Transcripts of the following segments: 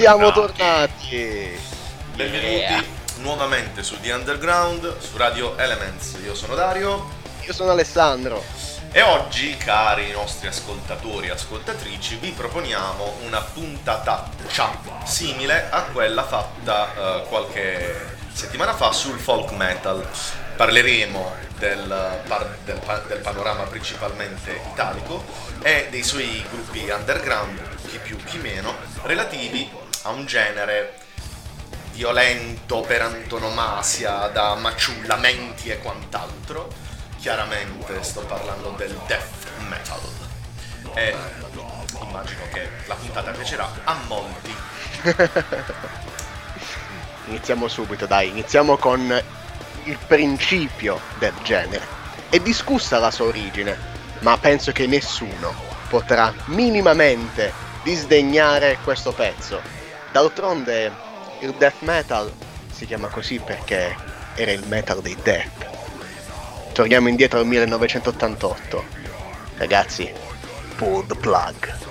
Siamo tornati. Benvenuti Yeah. nuovamente su The Underground, su Radio Elements. Io sono Dario Io sono Alessandro. e oggi, cari nostri ascoltatori e ascoltatrici, vi proponiamo una puntataccia simile a quella fatta eh, qualche settimana fa sul folk metal. Parleremo del, par- del pa- del panorama principalmente italico e dei suoi gruppi underground, chi più chi meno, relativi a un genere violento per antonomasia da maciullamenti e quant'altro. Chiaramente sto parlando del death metal. E immagino che la puntata piacerà a molti. Iniziamo subito, dai. Iniziamo con il principio del genere. È discussa la sua origine, ma penso che nessuno potrà minimamente disdegnare questo pezzo. D'altronde il death metal si chiama così perché era il metal dei death. Torniamo indietro al 1988. Ragazzi, pull the plug.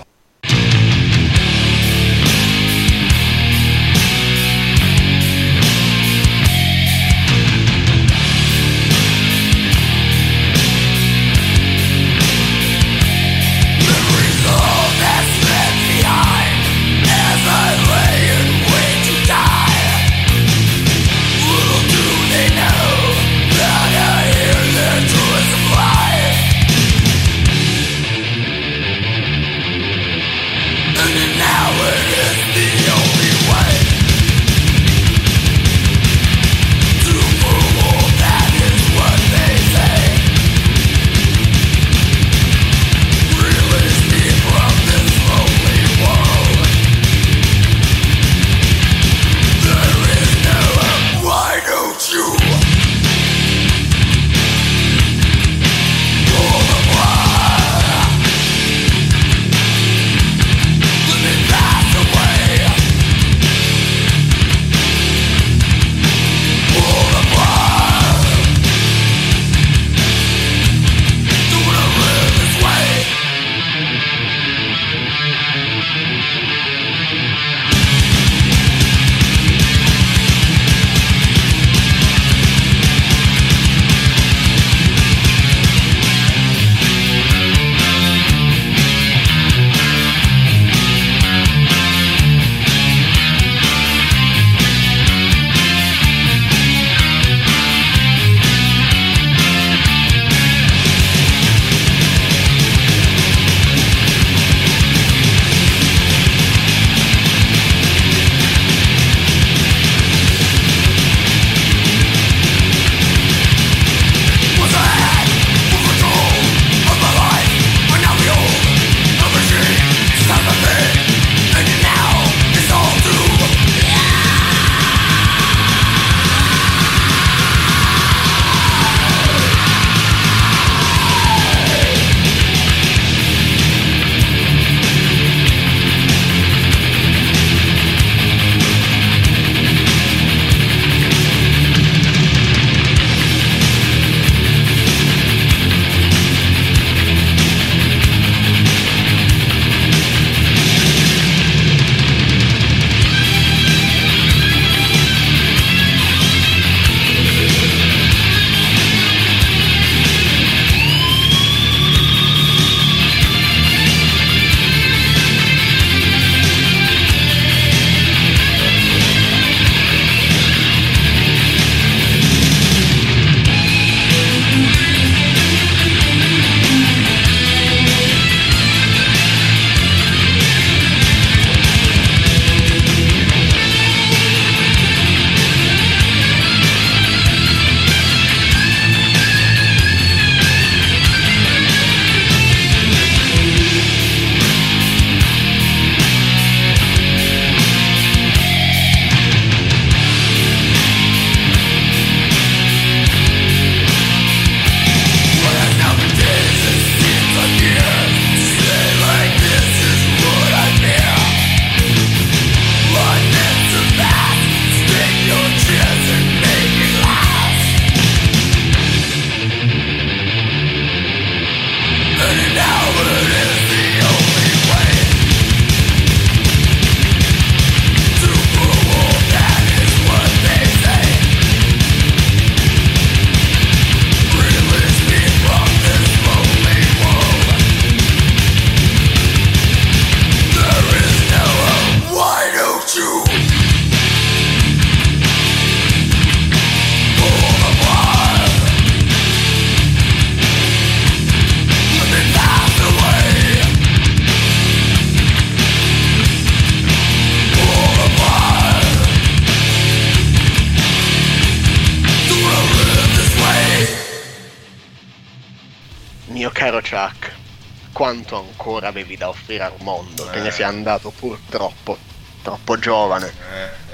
Quanto ancora avevi da offrire al mondo, eh. te ne sei andato purtroppo troppo giovane.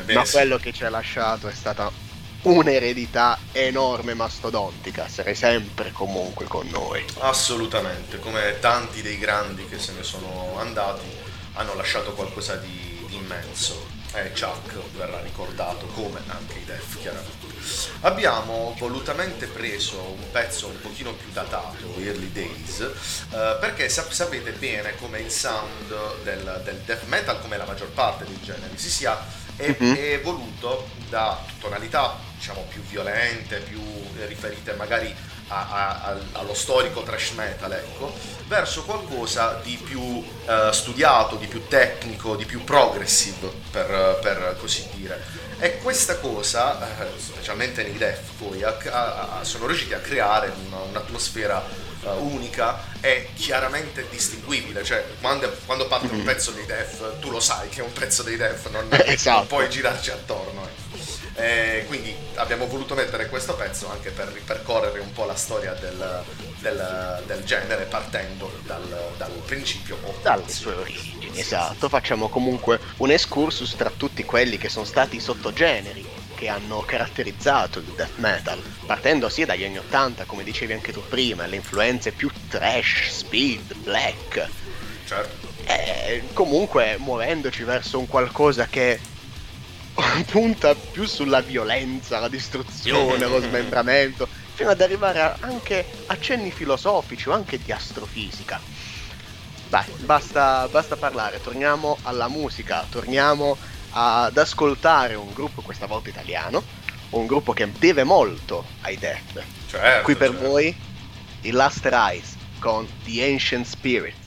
Eh, ma quello che ci ha lasciato è stata un'eredità enorme, mastodontica. Sarei sempre comunque con noi. Assolutamente, come tanti dei grandi che se ne sono andati hanno lasciato qualcosa di, di immenso. E Chuck verrà ricordato come anche i Def chiaramente. Abbiamo volutamente preso un pezzo un pochino più datato, Early Days, eh, perché sap- sapete bene come il sound del, del, death metal, come la maggior parte dei generi, si sia è, mm-hmm. evoluto da tonalità diciamo più violente, più riferite magari a, a, allo storico trash metal, ecco, verso qualcosa di più uh, studiato, di più tecnico, di più progressive, per, per così dire. E questa cosa, eh, specialmente nei def, poi a, sono riusciti a creare una, un'atmosfera uh, unica e chiaramente distinguibile. Cioè, quando, quando parte mm-hmm. un pezzo dei def, tu lo sai che è un pezzo dei def, non, esatto. non puoi girarci attorno. Eh. Eh, quindi abbiamo voluto mettere questo pezzo anche per ripercorrere un po' la storia del, del, del genere partendo dal, dal principio o dalle sue origini. Esatto, facciamo comunque un excursus tra tutti quelli che sono stati i sottogeneri che hanno caratterizzato il death metal, partendo sia dagli anni 80, come dicevi anche tu prima, le influenze più trash, speed, black. Certo. E comunque muovendoci verso un qualcosa che punta più sulla violenza, la distruzione, lo smembramento, fino ad arrivare a anche accenni filosofici o anche di astrofisica. Dai, basta, basta parlare, torniamo alla musica, torniamo ad ascoltare un gruppo questa volta italiano, un gruppo che deve molto ai Death. Certo, Qui per certo. voi i Last Rise con The Ancient Spirit.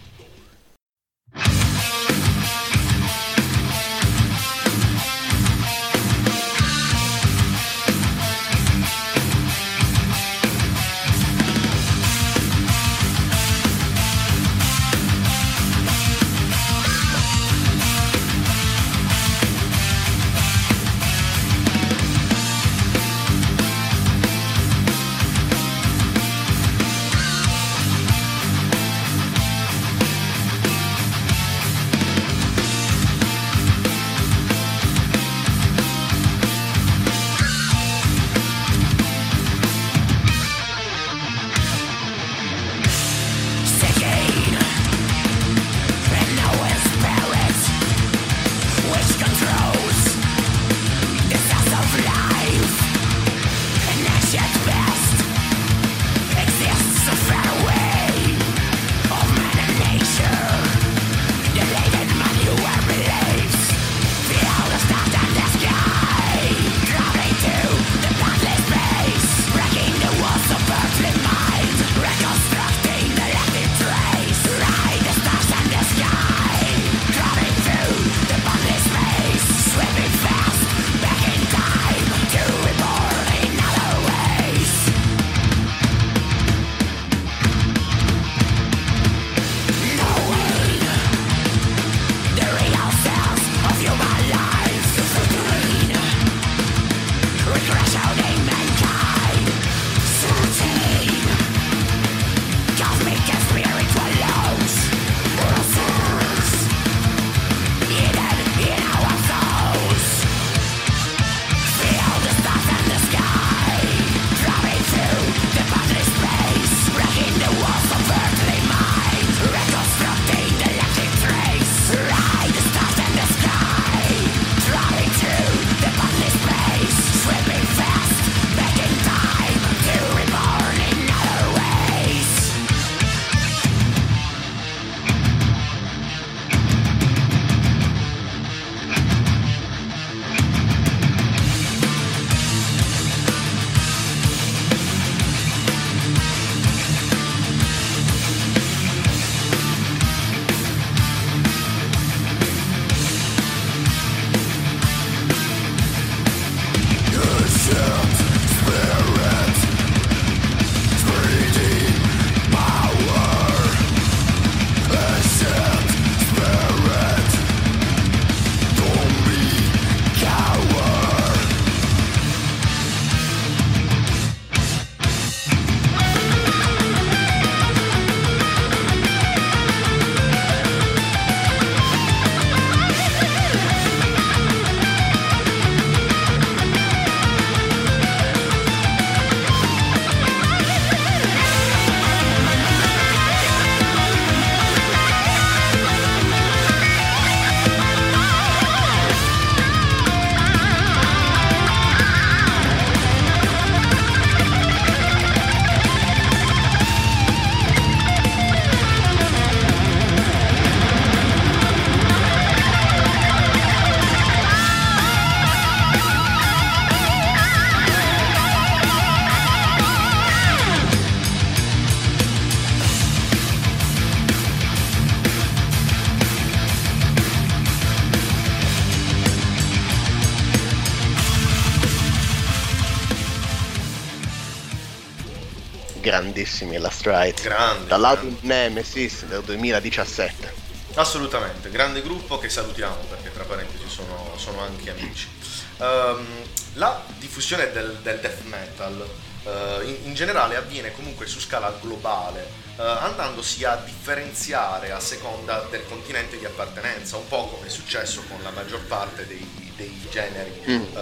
Grandissimi la Stride. Grande. Dall'album Nemesis del 2017. Assolutamente, grande gruppo che salutiamo perché tra parentesi sono, sono anche amici. Um, la diffusione del, del death metal uh, in, in, generale avviene comunque su scala globale, uh, andandosi a differenziare a seconda del continente di appartenenza, un po' come è successo con la maggior parte dei, dei generi mm. uh,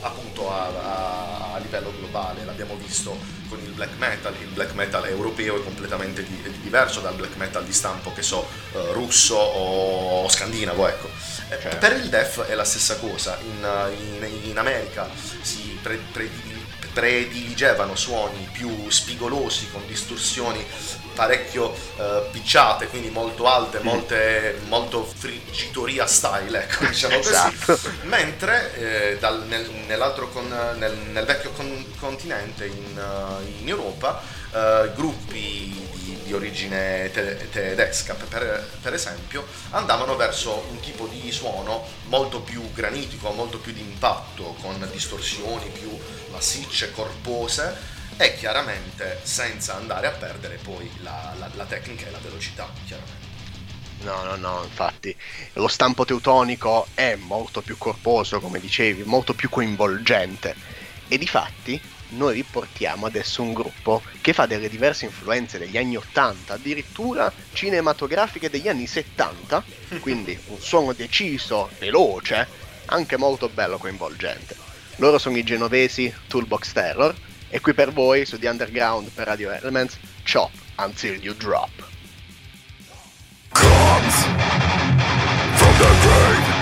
appunto a, a, a, livello globale. L'abbiamo visto con il black metal, il black metal europeo è completamente di, è diverso dal black metal di stampo che so russo o scandinavo, ecco. Certo. Per il death è la stessa cosa, in, in, in America si pre, pre, prediligevano suoni più spigolosi con distorsioni parecchio uh, picciate, quindi molto alte, mm. molte, molto friggitoria style, ecco, diciamo così. Esatto. Mentre eh, dal, nel, nell'altro con, nel, nel, vecchio con, continente in, uh, in Europa, uh, gruppi di, origine te- tedesca, per, per, esempio, andavano verso un tipo di suono molto più granitico, molto più di impatto, con distorsioni più massicce, corpose e chiaramente senza andare a perdere poi la, la, la tecnica e la velocità, chiaramente. No, no, no, infatti lo stampo teutonico è molto più corposo, come dicevi, molto più coinvolgente. E di fatti noi riportiamo adesso un gruppo che fa delle diverse influenze degli anni 80, addirittura cinematografiche degli anni 70, quindi un suono deciso, veloce, anche molto bello coinvolgente. Loro sono i genovesi Toolbox Terror e qui per voi su The Underground per Radio Elements Chop Until You Drop. Comes from the grave,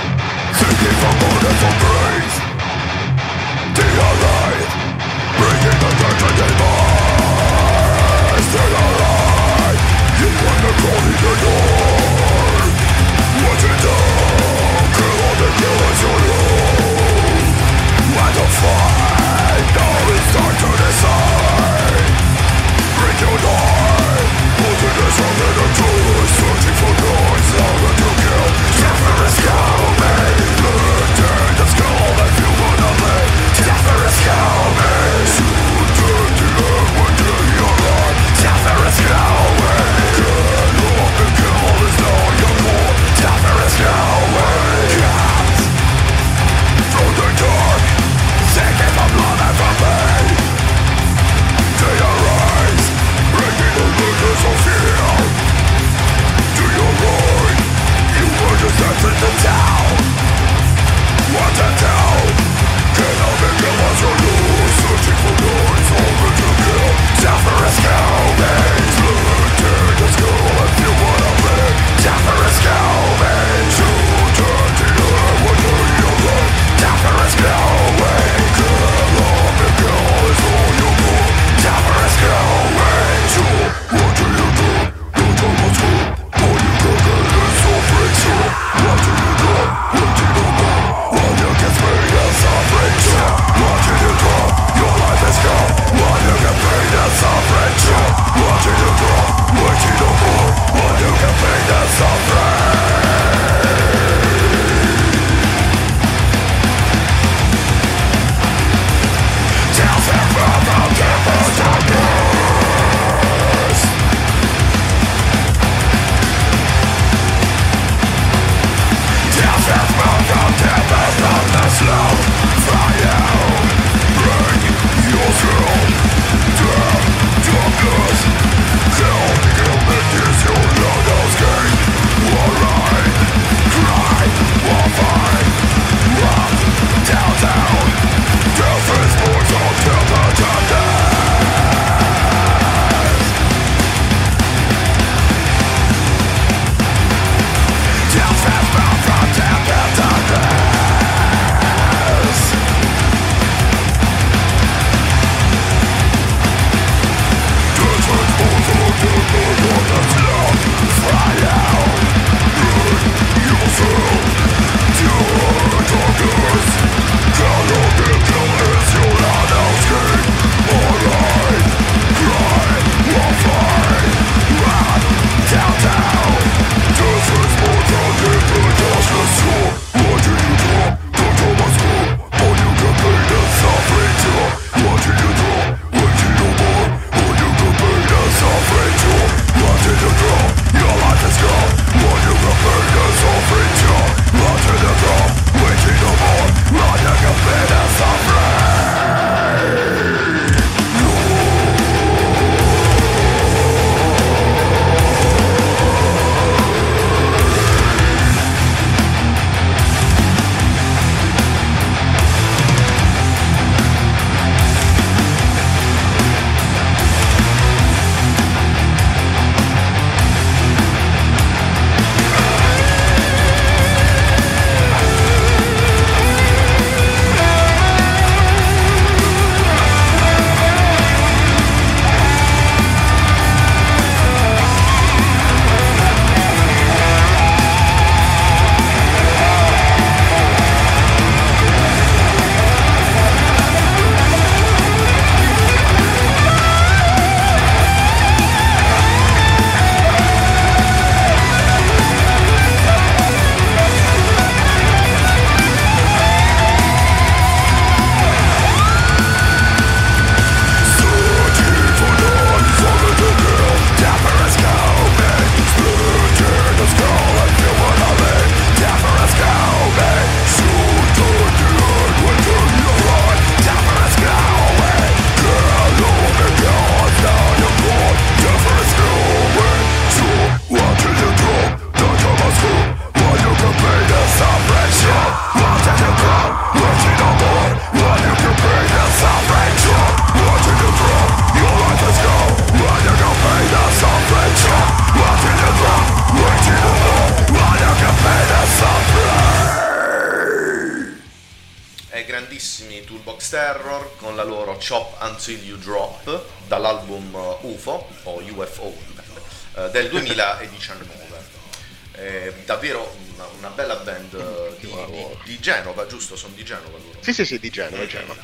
Sì, sì, sì, di Genova, Genova.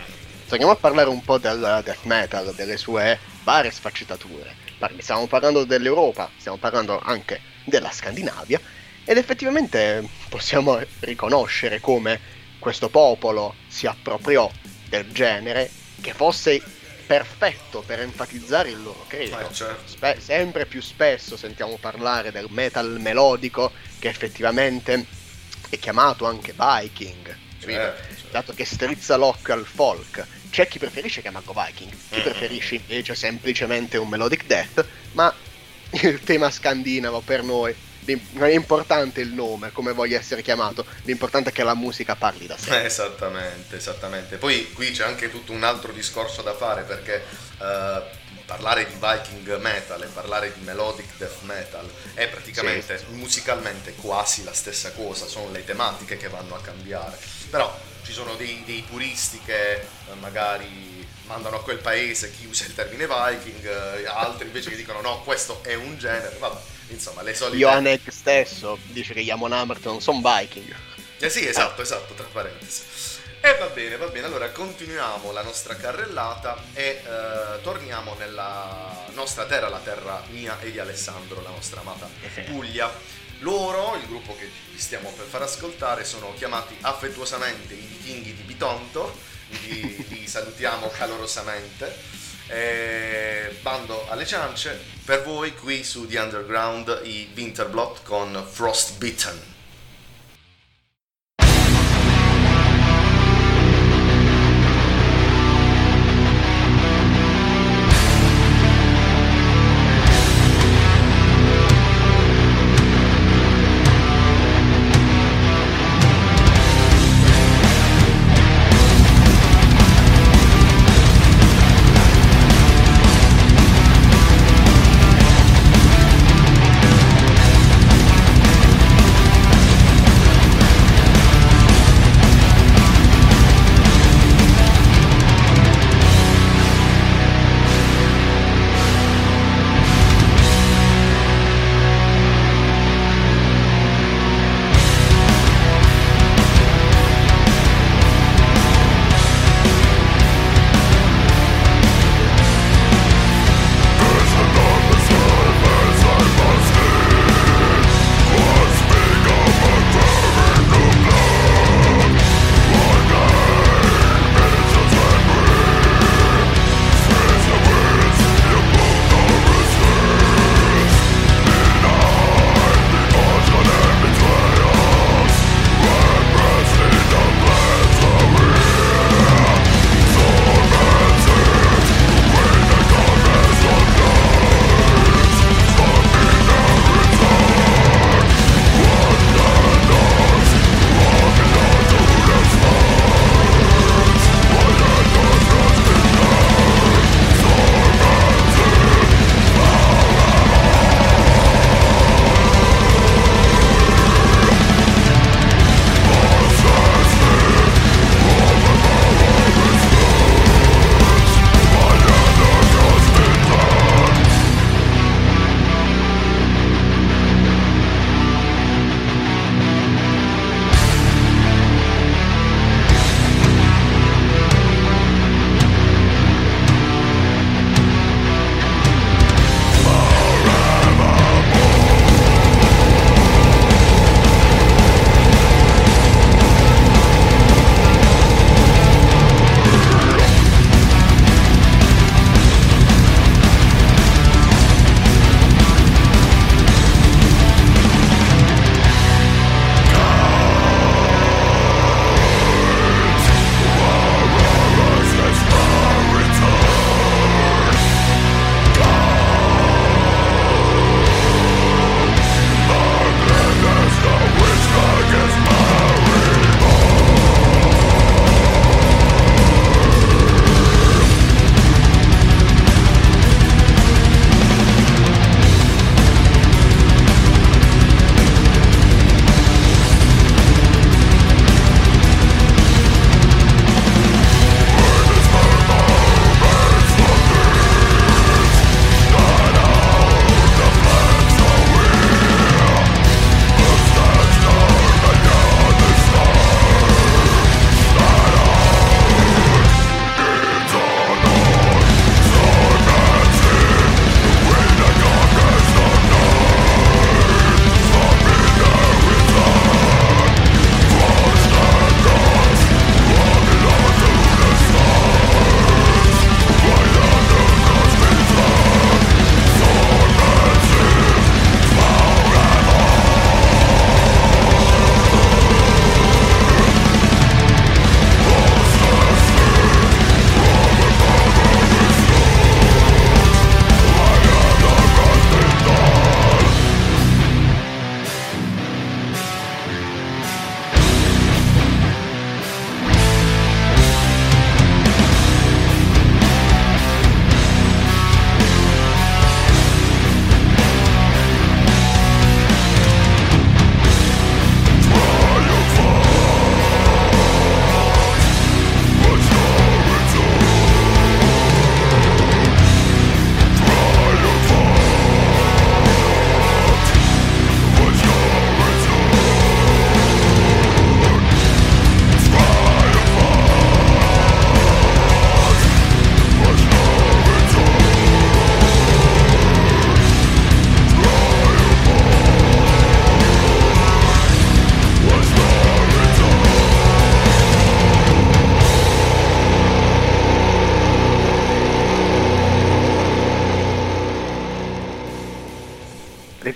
Torniamo a parlare un po' del death metal, delle sue varie sfaccettature. Stiamo parlando dell'Europa, stiamo parlando anche della Scandinavia ed effettivamente possiamo riconoscere come questo popolo si appropriò del genere che fosse perfetto per enfatizzare il loro credo. Eh, certo. Spe- sempre più spesso sentiamo parlare del metal melodico che effettivamente è chiamato anche Viking, certo. Dato che strizza l'occhio al folk. C'è chi preferisce chiamarlo Viking, chi mm-hmm. preferisce invece semplicemente un melodic death, ma il tema scandinavo per noi non è importante il nome, come voglia essere chiamato, l'importante è che la musica parli da sé. esattamente, esattamente. Poi qui c'è anche tutto un altro discorso da fare perché uh, parlare di Viking metal e parlare di melodic death metal è praticamente sì. musicalmente quasi la stessa cosa, sono le tematiche che vanno a cambiare. Però ci sono dei, dei puristi che uh, magari mandano a quel paese chi usa il termine Viking, uh, altri invece che dicono no, questo è un genere, vabbè insomma, le solite... Johanek stesso dice che gli Amon Amerton sono viking. Eh sì, esatto, esatto, tra parentesi. E va bene, va bene, allora continuiamo la nostra carrellata e eh, torniamo nella nostra terra, la terra mia e di Alessandro, la nostra amata Puglia. Loro, il gruppo che vi stiamo per far ascoltare, sono chiamati affettuosamente i vichinghi di Bitonto, li, li salutiamo calorosamente eh, bando alle ciance, per voi qui su The Underground i Winterblot con Frostbitten.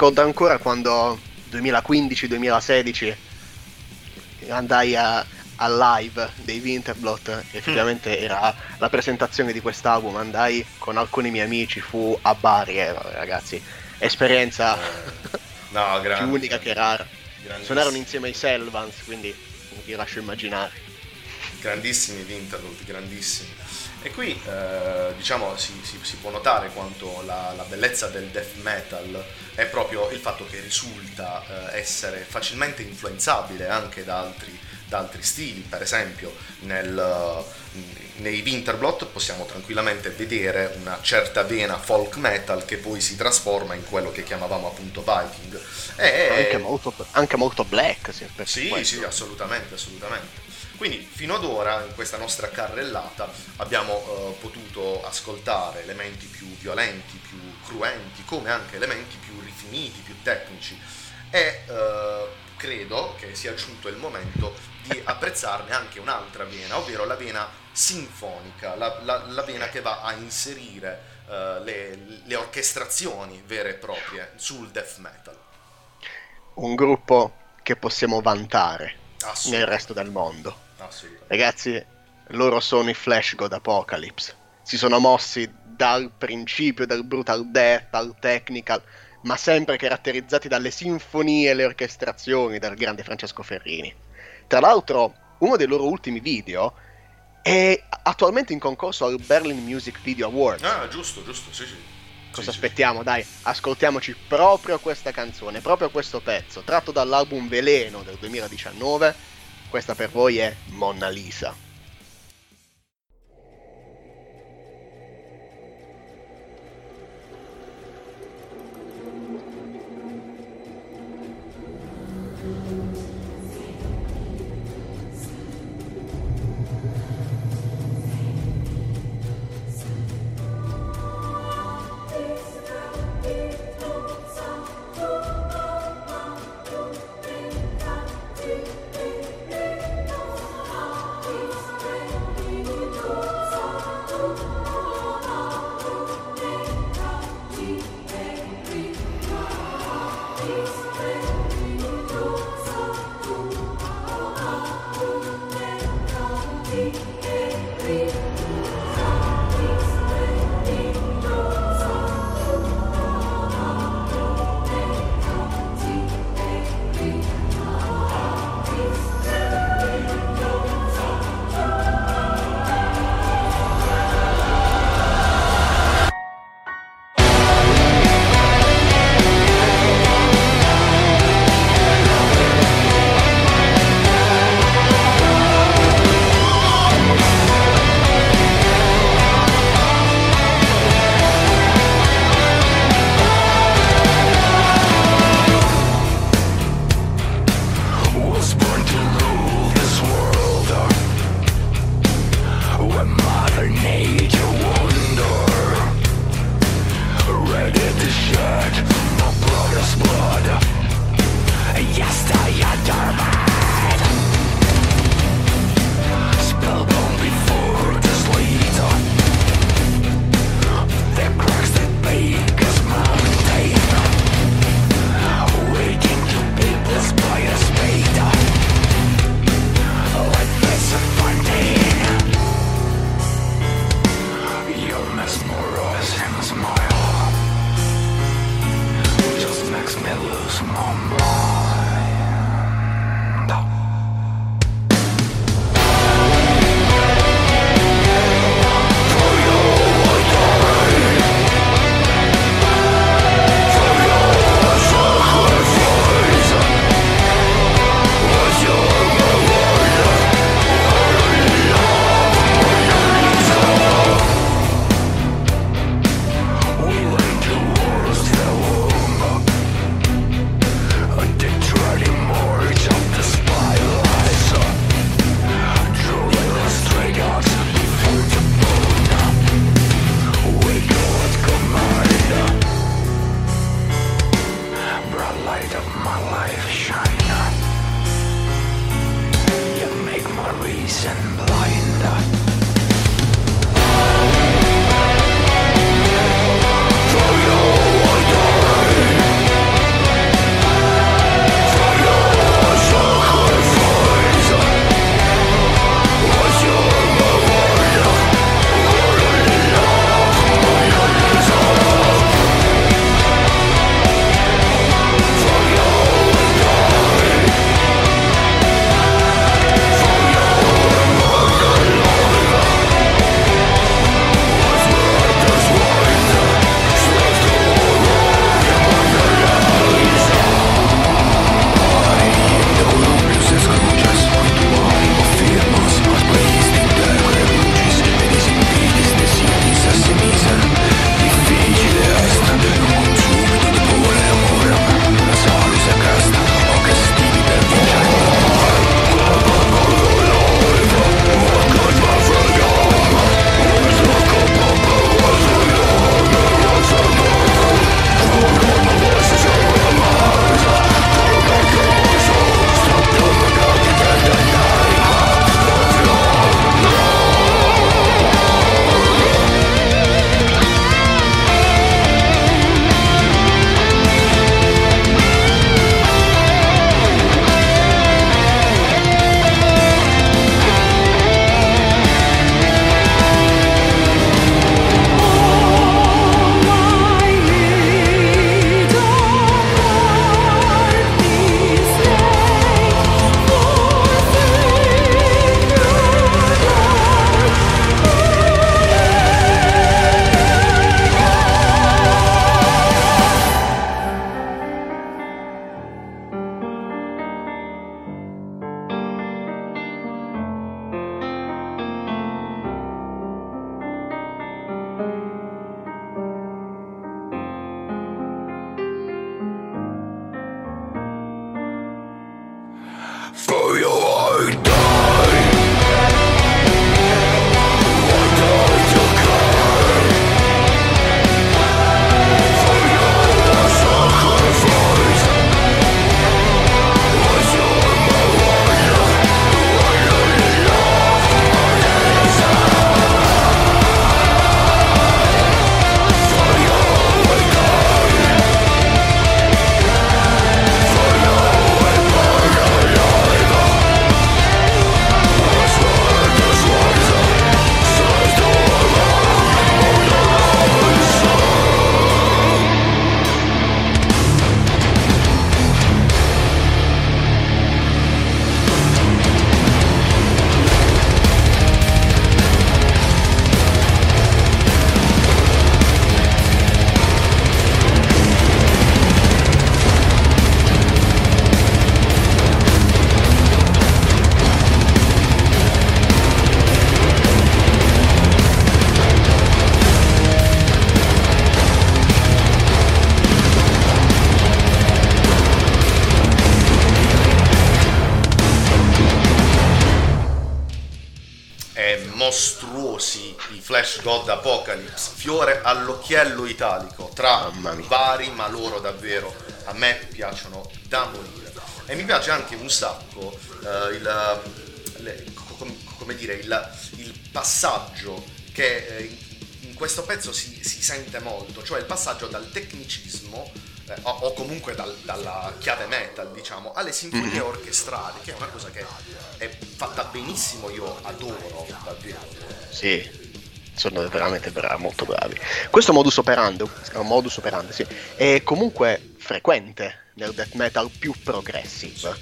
Ricordo ancora quando 2015-2016 andai a, al live dei Winterblot, effettivamente mm. era la presentazione di quest'album, andai con alcuni miei amici, fu a Bari, eh, ragazzi, esperienza eh, no, più unica che rara. Suonarono insieme ai Selvans, quindi vi lascio immaginare. Grandissimi Winterblot, grandissimi. E qui eh, diciamo si, si, si, può notare quanto la, la, bellezza del death metal è proprio il fatto che risulta eh, essere facilmente influenzabile anche da altri, da altri stili, per esempio nel, nei Winterblot possiamo tranquillamente vedere una certa vena folk metal che poi si trasforma in quello che chiamavamo appunto Viking. E... Anche, molto, anche molto black, sì, sì, sì, assolutamente, assolutamente. Quindi fino ad ora in questa nostra carrellata abbiamo eh, potuto ascoltare elementi più violenti, più cruenti, come anche elementi più rifiniti, più tecnici e eh, credo che sia giunto il momento di apprezzarne anche un'altra vena, ovvero la vena sinfonica, la, la, la vena che va a inserire eh, le, le orchestrazioni vere e proprie sul death metal. Un gruppo che possiamo vantare nel resto del mondo. Ragazzi, loro sono i Flash God Apocalypse. Si sono mossi dal principio del brutal death al technical, ma sempre caratterizzati dalle sinfonie e le orchestrazioni del grande Francesco Ferrini. Tra l'altro, uno dei loro ultimi video è attualmente in concorso al Berlin Music Video Awards. Ah, giusto, giusto, sì, sì. Cosa sì, aspettiamo? Sì. Dai, ascoltiamoci proprio questa canzone, proprio questo pezzo, tratto dall'album Veleno del 2019 questa per voi è Monna Lisa. Flash God Apocalypse, fiore all'occhiello italico, tra vari, ma loro davvero a me piacciono da morire. E mi piace anche un sacco uh, il, le, com, come dire, il, il passaggio che eh, in questo pezzo si, si, sente molto, cioè il passaggio dal tecnicismo eh, o, o, comunque dal, dalla chiave metal, diciamo, alle sinfonie mm-hmm. orchestrali, che è una cosa che è fatta benissimo, io adoro davvero. Sì, sono veramente bravi, molto bravi. Questo modus operandi, modus operandi sì, è comunque frequente nel death metal più progressive.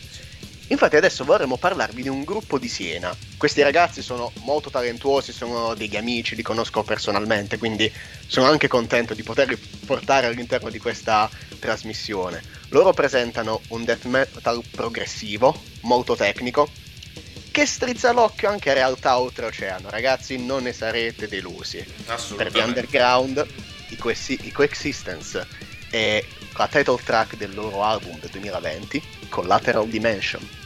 Infatti adesso vorremmo parlarvi di un gruppo di Siena. Questi ragazzi sono molto talentuosi, sono degli amici, li conosco personalmente, quindi sono anche contento di poterli portare all'interno di questa trasmissione. Loro presentano un death metal progressivo, molto tecnico, che strizza l'occhio anche a realtà oltreoceano. Ragazzi, non ne sarete delusi. Per gli underground, i, que- i Coexistence è la title track del loro album del 2020, Collateral Dimension.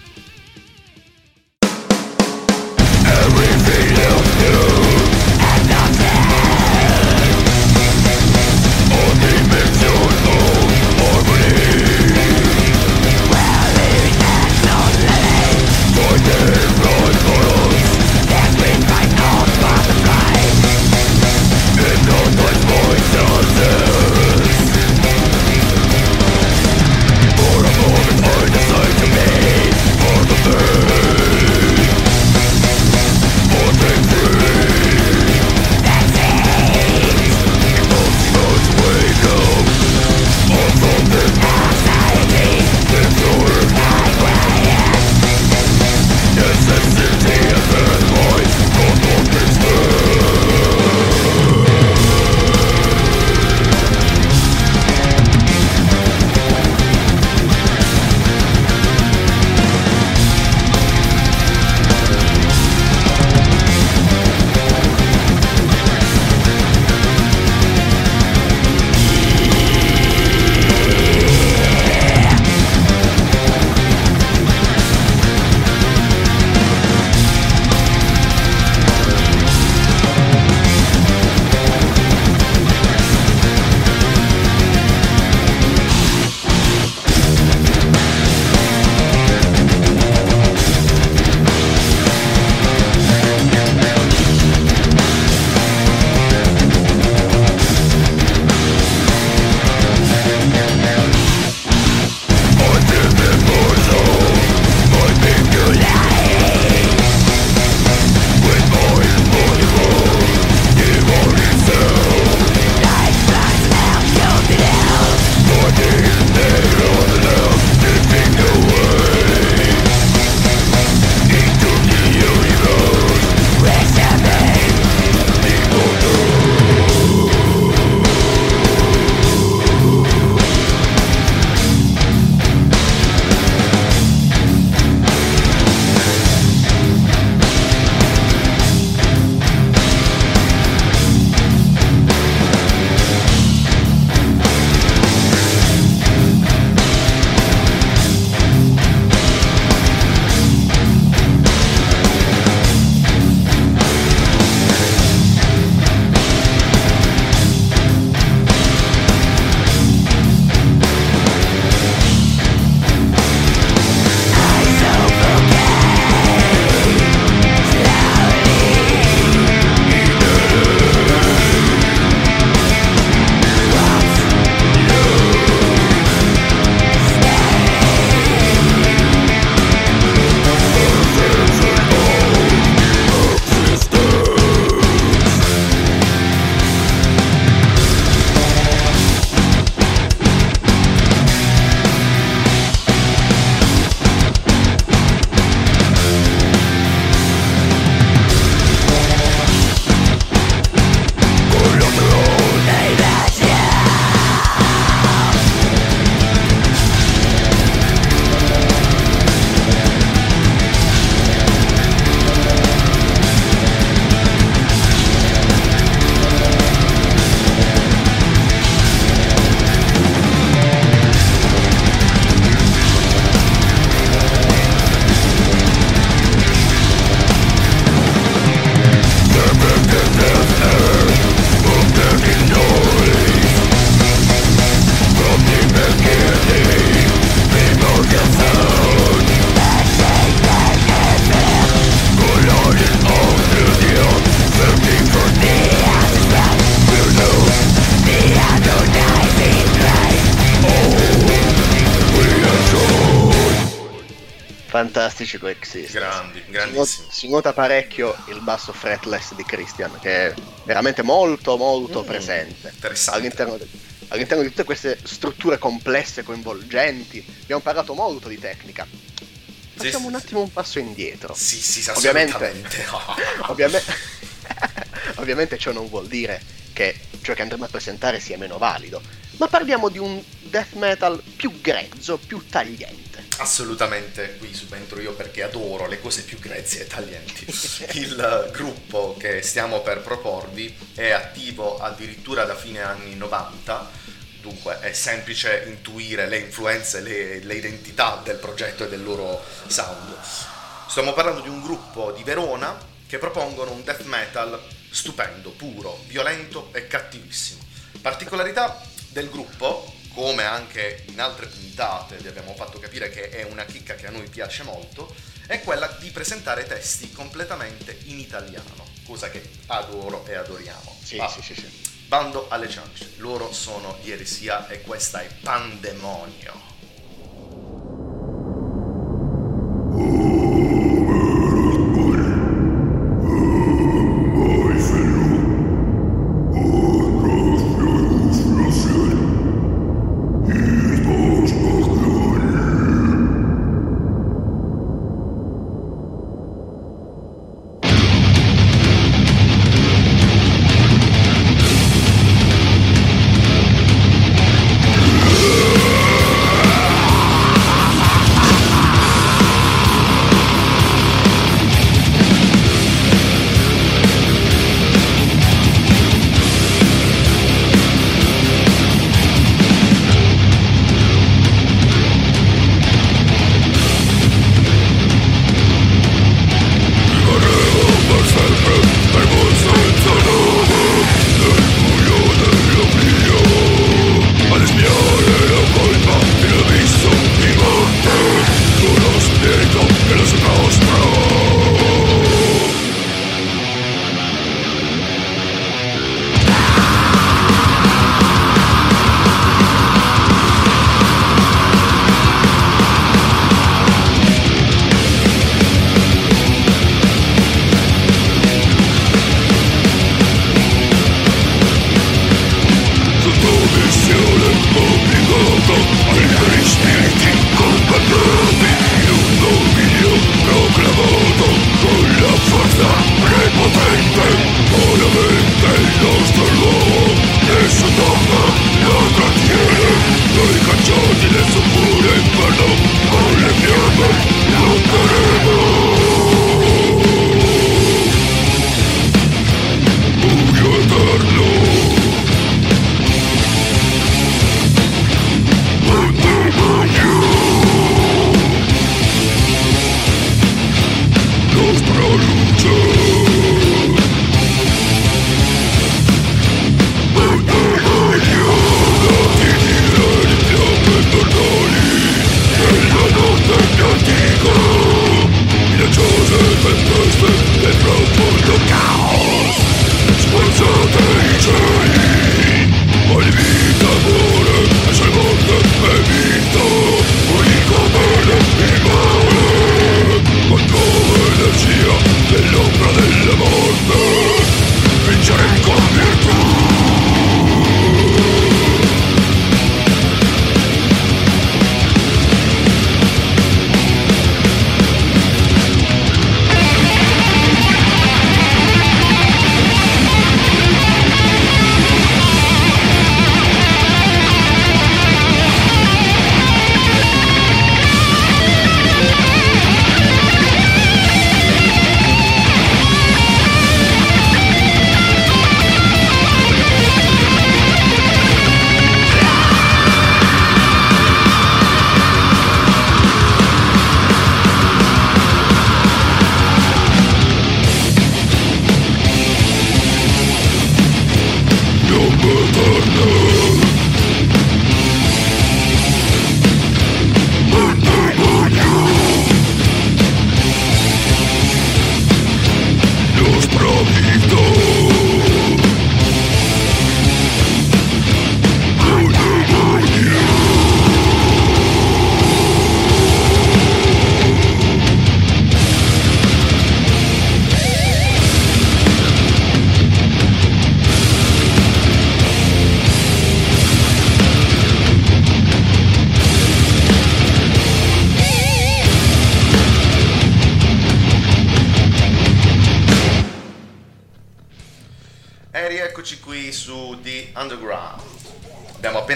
Fantastici coexist. Grandi, Si, grandissimi. si nota parecchio il basso fretless di Christian, che è veramente molto molto Mm, presente Interessante. all'interno, de- all'interno di tutte queste strutture complesse, coinvolgenti. Abbiamo parlato molto di tecnica. Facciamo sì, un attimo un passo indietro. Sì, sì, Ovviamente. assolutamente. Ovviamente, ovviamente ciò non vuol dire che ciò che andremo a presentare sia meno valido, ma parliamo di un death metal più grezzo, più tagliente. Assolutamente, qui subentro io perché adoro le cose più grezze e taglienti. Il gruppo che stiamo per proporvi è attivo addirittura da fine anni 90, dunque è semplice intuire le influenze, le, le identità del progetto e del loro sound. Stiamo parlando di un gruppo di Verona che propongono un death metal stupendo, puro, violento e cattivissimo. Particolarità del gruppo, come anche in altre puntate vi abbiamo fatto capire che è una chicca che a noi piace molto, è quella di presentare testi completamente in italiano, cosa che adoro e adoriamo. Sì, Ah, sì, sì, sì. Bando alle ciance, loro sono di eresia e questa è Pandemonio.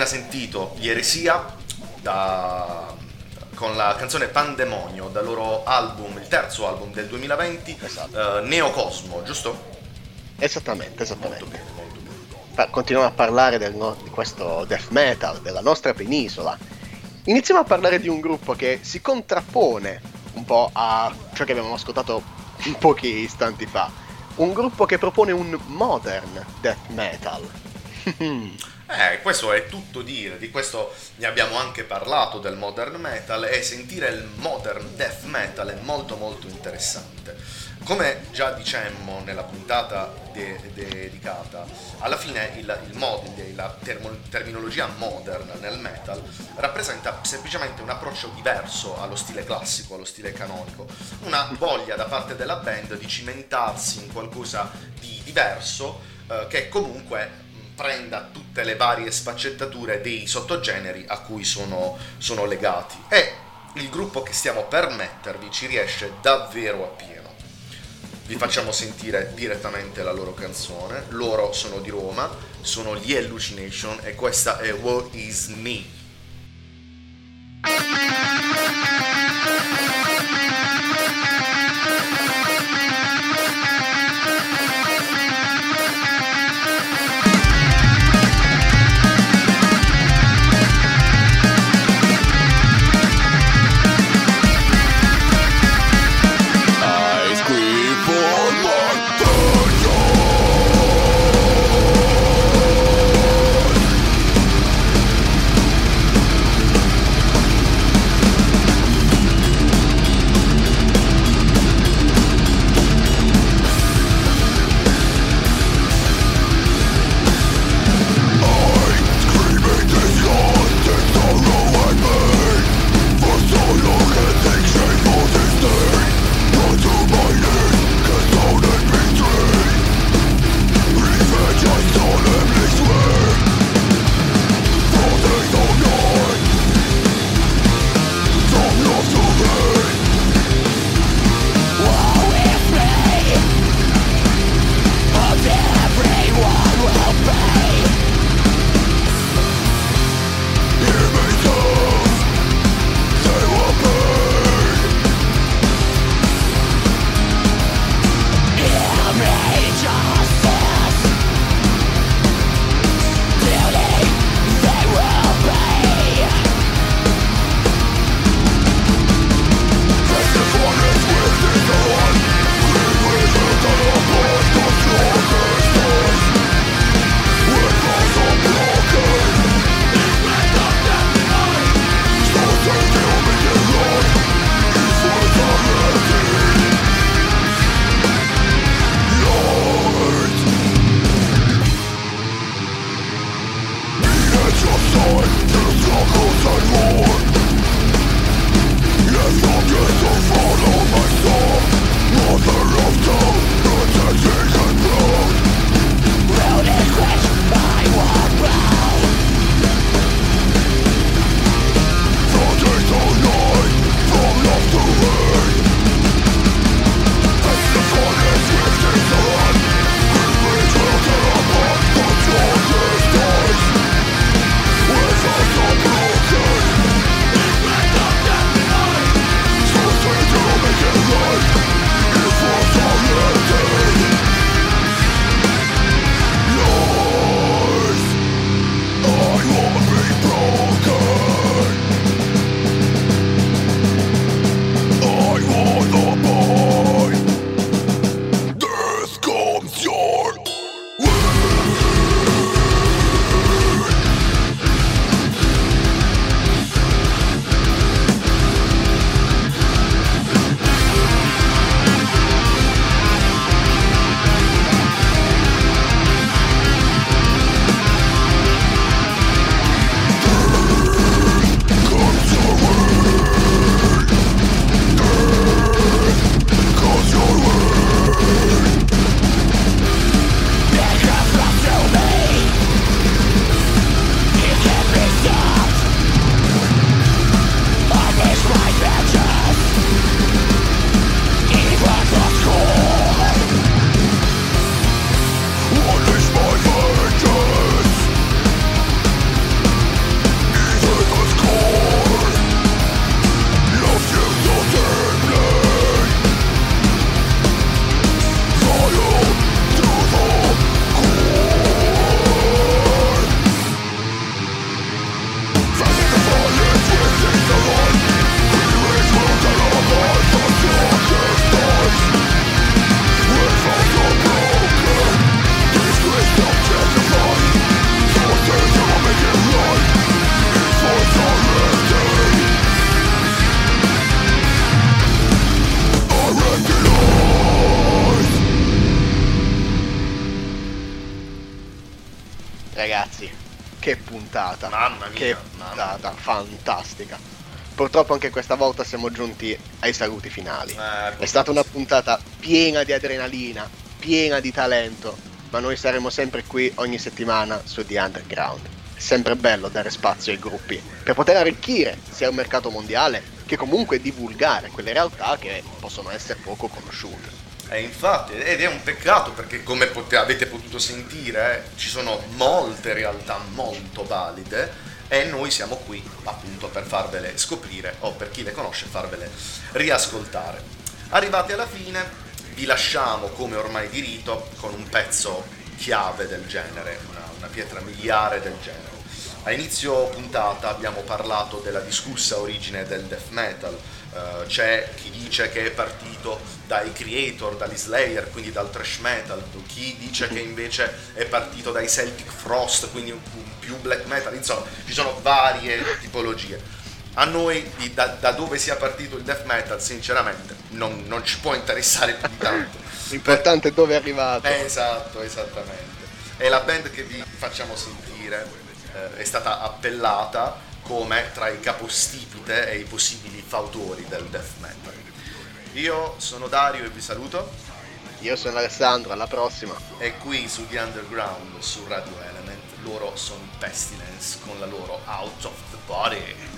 Appena sentito gli Eresia da, con la canzone Pandemonio dal loro album, il terzo album del 2020, esatto. uh, Neocosmo, giusto? Esattamente, esattamente. Molto bene, molto bene. Continuiamo a parlare del, di questo death metal della nostra penisola. Iniziamo a parlare di un gruppo che si contrappone un po' a ciò che abbiamo ascoltato pochi istanti fa. Un gruppo che propone un modern death metal. Eh, questo è tutto dire, di questo ne abbiamo anche parlato del modern metal e sentire il modern death metal è molto molto interessante. Come già dicemmo nella puntata de- dedicata, alla fine il, il mod, la termo- terminologia modern nel metal rappresenta semplicemente un approccio diverso allo stile classico, allo stile canonico, una voglia da parte della band di cimentarsi in qualcosa di diverso eh, che comunque prenda tutte le varie sfaccettature dei sottogeneri a cui sono, sono legati e il gruppo che stiamo per mettervi ci riesce davvero a pieno. Vi facciamo sentire direttamente la loro canzone, loro sono di Roma, sono gli Hallucination e questa è What Is Me. Mamma mia, che puntata fantastica! Purtroppo anche questa volta siamo giunti ai saluti finali. Eh, È stata una puntata piena di adrenalina, piena di talento, ma noi saremo sempre qui ogni settimana su The Underground. È sempre bello dare spazio ai gruppi per poter arricchire sia il mercato mondiale che comunque divulgare quelle realtà che possono essere poco conosciute. E infatti, ed è un peccato perché come pote- avete potuto sentire eh, ci sono molte realtà molto valide e noi siamo qui appunto per farvele scoprire o per chi le conosce farvele riascoltare. Arrivati alla fine vi lasciamo come ormai di rito con un pezzo chiave del genere, una, una pietra miliare del genere. A inizio puntata abbiamo parlato della discussa origine del death metal, eh, c'è chi dice che è partito dai creator, dagli slayer, quindi dal thrash metal, chi dice che invece è partito dai Celtic Frost, quindi un- un più black metal, insomma ci sono varie tipologie. A noi di- da, da dove sia partito il death metal sinceramente non, non ci può interessare più di tanto. L'importante è dove è arrivato. Esatto, esattamente. E la band che vi facciamo sentire eh, è stata appellata come tra i capostipite e i possibili fautori del death metal. Io sono Dario e vi saluto Io sono Alessandro, alla prossima. e qui su The Underground su Radio Element loro sono Pestilence con la loro Out of the Body.